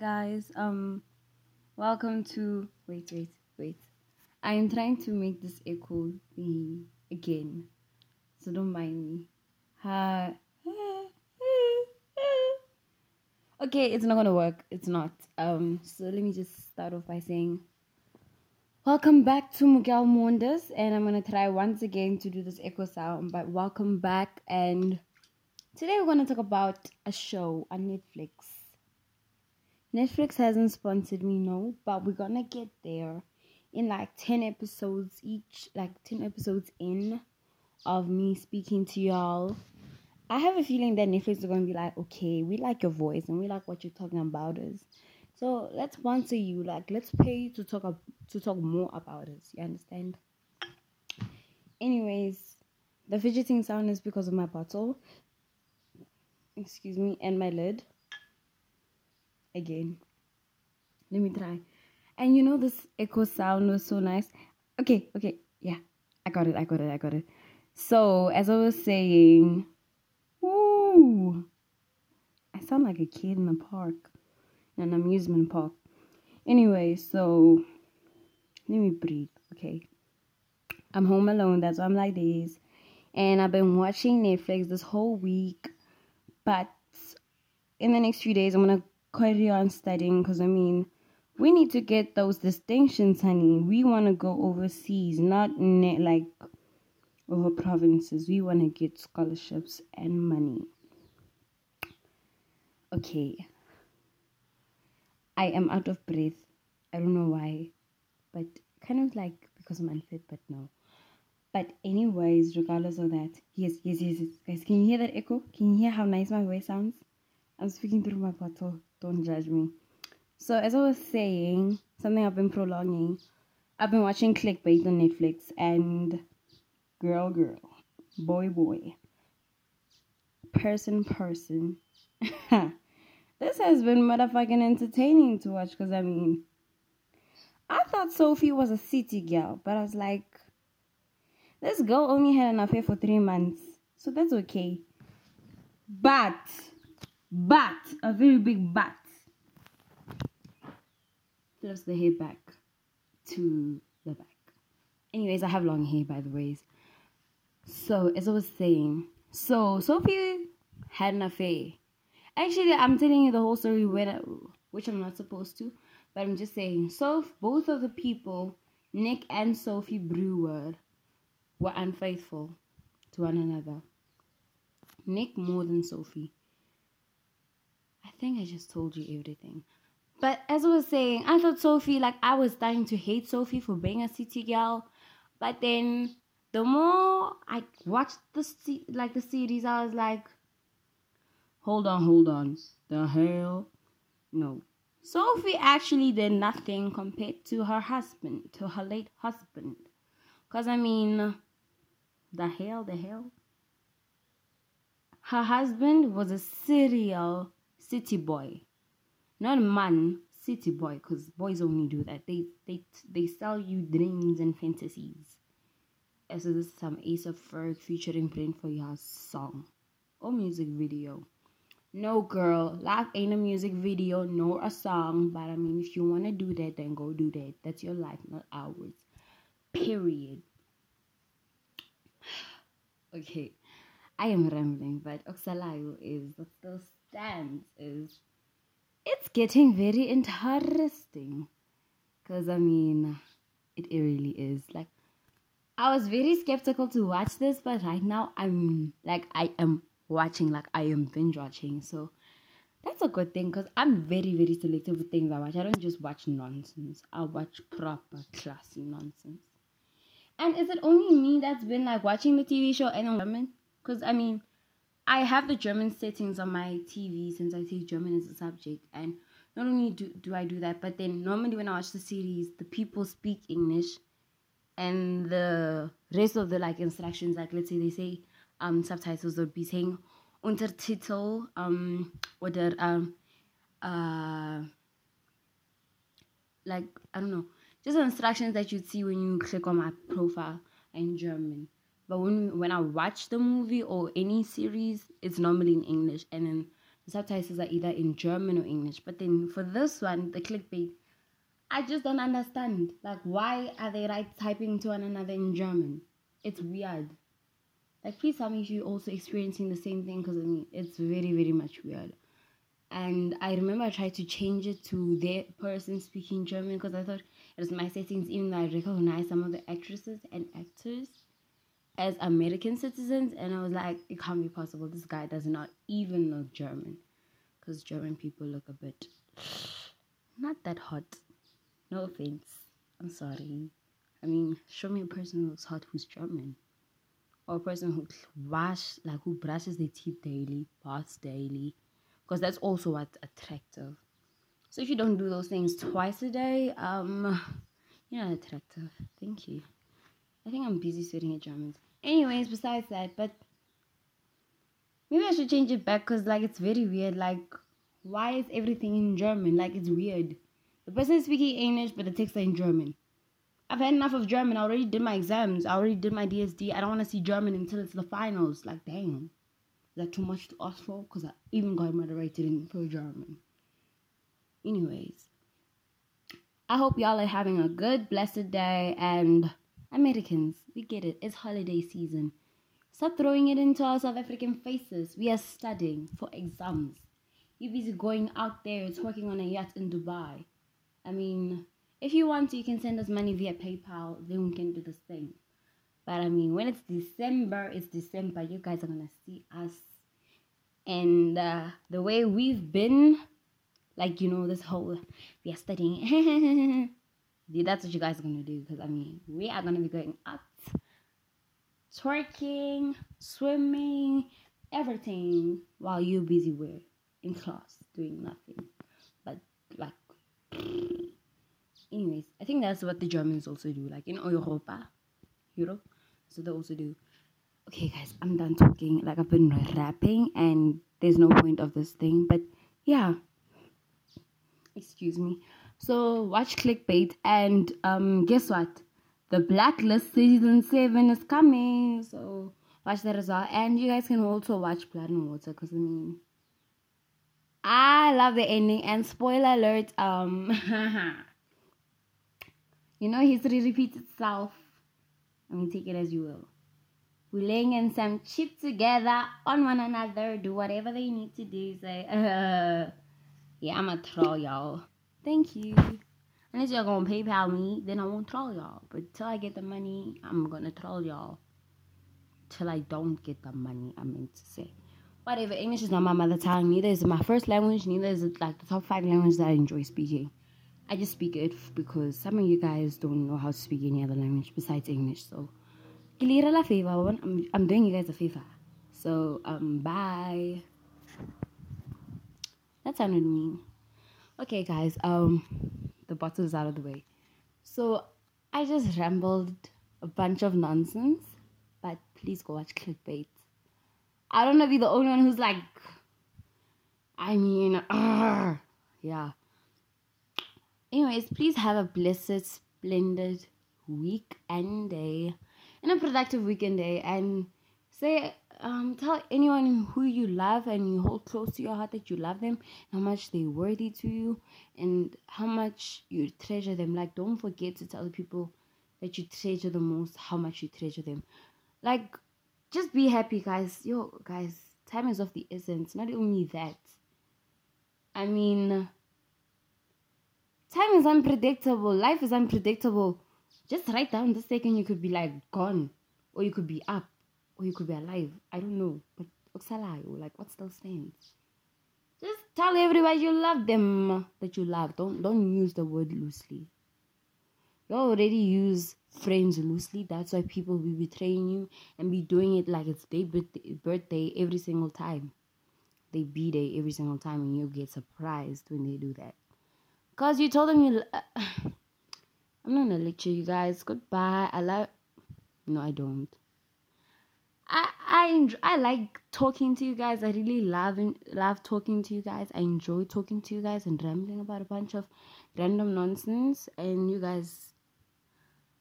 guys. Um, welcome to. Wait, wait, wait. I am trying to make this echo thingy again, so don't mind me. Hi. Okay, it's not gonna work. It's not. Um, so let me just start off by saying, welcome back to Miguel Mondes, and I'm gonna try once again to do this echo sound. But welcome back, and today we're gonna talk about a show on Netflix. Netflix hasn't sponsored me, no, but we're gonna get there in like 10 episodes each, like 10 episodes in of me speaking to y'all. I have a feeling that Netflix is to be like, okay, we like your voice and we like what you're talking about us. So let's sponsor you. Like, let's pay you to talk to talk more about us. You understand? Anyways, the fidgeting sound is because of my bottle. Excuse me, and my lid. Again. Let me try. And you know this echo sound was so nice. Okay, okay, yeah. I got it, I got it, I got it. So as I was saying, Ooh, I sound like a kid in a park, in an amusement park. Anyway, so let me breathe, okay? I'm home alone, that's why I'm like this. And I've been watching Netflix this whole week, but in the next few days, I'm gonna carry on studying because I mean, we need to get those distinctions, honey. We want to go overseas, not ne- like over provinces. We want to get scholarships and money. Okay. I am out of breath. I don't know why, but kind of like because I'm unfit, but no. But anyways, regardless of that, yes, yes, yes, yes. Guys, can you hear that echo? Can you hear how nice my voice sounds? I'm speaking through my bottle. Don't judge me. So as I was saying, something I've been prolonging. I've been watching clickbait on Netflix and girl, girl, boy, boy, person, person. this has been motherfucking entertaining to watch because I mean, I thought Sophie was a city girl, but I was like, this girl only had an affair for three months, so that's okay. But, but, a very big but. Flips the hair back to the back. Anyways, I have long hair, by the ways. So, as I was saying, so Sophie had an affair. Actually, I'm telling you the whole story, which I'm not supposed to, but I'm just saying. So, both of the people, Nick and Sophie Brewer, were unfaithful to one another. Nick more than Sophie. I think I just told you everything. But as I was saying, I thought Sophie, like, I was starting to hate Sophie for being a city girl. But then the more I watched the like the series, I was like, hold on, hold on, the hell, no. Sophie actually did nothing compared to her husband, to her late husband, cause I mean, the hell, the hell. Her husband was a serial city boy, not man, city boy, cause boys only do that. They they they sell you dreams and fantasies as this is some Ace of Ferg featuring Brain for Your song or music video. No girl, life ain't a music video nor a song, but I mean if you wanna do that then go do that. That's your life, not ours. Period. okay. I am rambling, but Oxalayo is what still is it's getting very interesting. Cause I mean it really is. Like I was very skeptical to watch this, but right now I'm like I am watching, like I am binge watching. So that's a good thing because I'm very, very selective with things I watch. I don't just watch nonsense. I watch proper, classy nonsense. And is it only me that's been like watching the TV show and German? Because I mean, I have the German settings on my TV since I take German as a subject, and not only do, do I do that, but then normally when I watch the series, the people speak English and the rest of the like instructions like let's say they say um subtitles would be saying untertitel um oder um uh like i don't know just instructions that you'd see when you click on my profile in german but when when i watch the movie or any series it's normally in english and then the subtitles are either in German or English. But then for this one, the clickbait, I just don't understand. Like, why are they like typing to one another in German? It's weird. Like, please tell me if you're also experiencing the same thing because I mean, it's very, very much weird. And I remember I tried to change it to their person speaking German because I thought it was my settings, even though I recognize some of the actresses and actors as American citizens. And I was like, it can't be possible. This guy does not even look German because German people look a bit not that hot. No offense. I'm sorry. I mean, show me a person who looks hot who's German. Or a person who wash like who brushes their teeth daily, baths daily. Because that's also what's attractive. So if you don't do those things twice a day, um you're not attractive. Thank you. I think I'm busy sweating at Germans. Anyways, besides that, but maybe I should change it back because like it's very weird. Like, why is everything in German? Like it's weird. The person is speaking English, but the text are in German. I've had enough of German. I already did my exams. I already did my DSD. I don't want to see German until it's the finals. Like, dang. Is that too much to ask for? Because I even got moderated in for German. Anyways, I hope y'all are having a good, blessed day. And Americans, we get it. It's holiday season. Stop throwing it into our South African faces. We are studying for exams. You're busy going out there, it's working on a yacht in Dubai. I mean, if you want to, you can send us money via PayPal. Then we can do the same. But I mean, when it's December, it's December. You guys are gonna see us, and uh, the way we've been, like you know, this whole we are studying. That's what you guys are gonna do. Because I mean, we are gonna be going out, twerking, swimming, everything, while you're busy with in class doing nothing. But like anyways, I think that's what the Germans also do, like in Europa, Europe. So they also do. Okay, guys, I'm done talking. Like I've been rapping, and there's no point of this thing. But yeah, excuse me. So watch clickbait, and um, guess what? The Blacklist season seven is coming. So watch that as well, and you guys can also watch Blood and Water, cause I mean. I love the ending and spoiler alert um You know, history repeats itself. I mean, take it as you will. We laying in some chip together on one another, do whatever they need to do. Say, uh, yeah, I'm a troll, y'all. Thank you. Unless y'all gonna PayPal me, then I won't troll y'all. But till I get the money, I'm gonna troll y'all. Till I don't get the money, I meant to say. Whatever, English is not my mother tongue. Neither is it my first language. Neither is it like the top five languages that I enjoy speaking. I just speak it because some of you guys don't know how to speak any other language besides English. So, favor. I'm, I'm doing you guys a favor. So, um, bye. That sounded mean. Okay, guys. Um, the bottle's out of the way. So, I just rambled a bunch of nonsense, but please go watch clickbait. I don't know if you're the only one who's like, I mean, uh, yeah. Anyways, please have a blessed, splendid week and day, and a productive weekend day. And say, um, tell anyone who you love and you hold close to your heart that you love them, how much they're worthy to you, and how much you treasure them. Like, don't forget to tell the people that you treasure the most how much you treasure them. Like, just be happy, guys. Yo, guys, time is of the essence. Not only that, I mean time is unpredictable. Life is unpredictable. Just right down the second you could be like gone, or you could be up, or you could be alive. I don't know, but like what still stands? Just tell everybody you love them that you love. Don't don't use the word loosely. You already use friends loosely. That's why people will be betraying you and be doing it like it's their birthday, every single time. They be there every single time, and you get surprised when they do that. Cause you told them you. I'm not gonna lecture you guys. Goodbye. I love. No, I don't. I I enjoy, I like talking to you guys. I really love love talking to you guys. I enjoy talking to you guys and rambling about a bunch of random nonsense. And you guys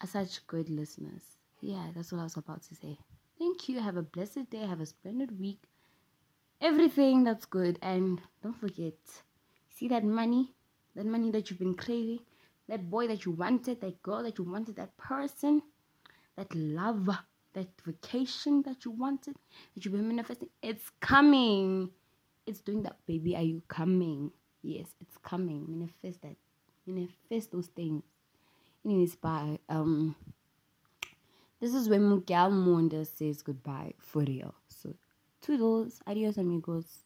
are such good listeners. Yeah, that's what I was about to say. Thank you. Have a blessed day. Have a splendid week. everything that's good. And don't forget, see that money, that money that you've been craving, that boy that you wanted, that girl that you wanted, that person, that love, that vacation that you wanted, that you've been manifesting. It's coming. It's doing that, baby. Are you coming? Yes, it's coming. Manifest that. Manifest those things. Anyways, bye. Um, this is when Miguel Monda says goodbye for real. So, toodles, adios, amigos.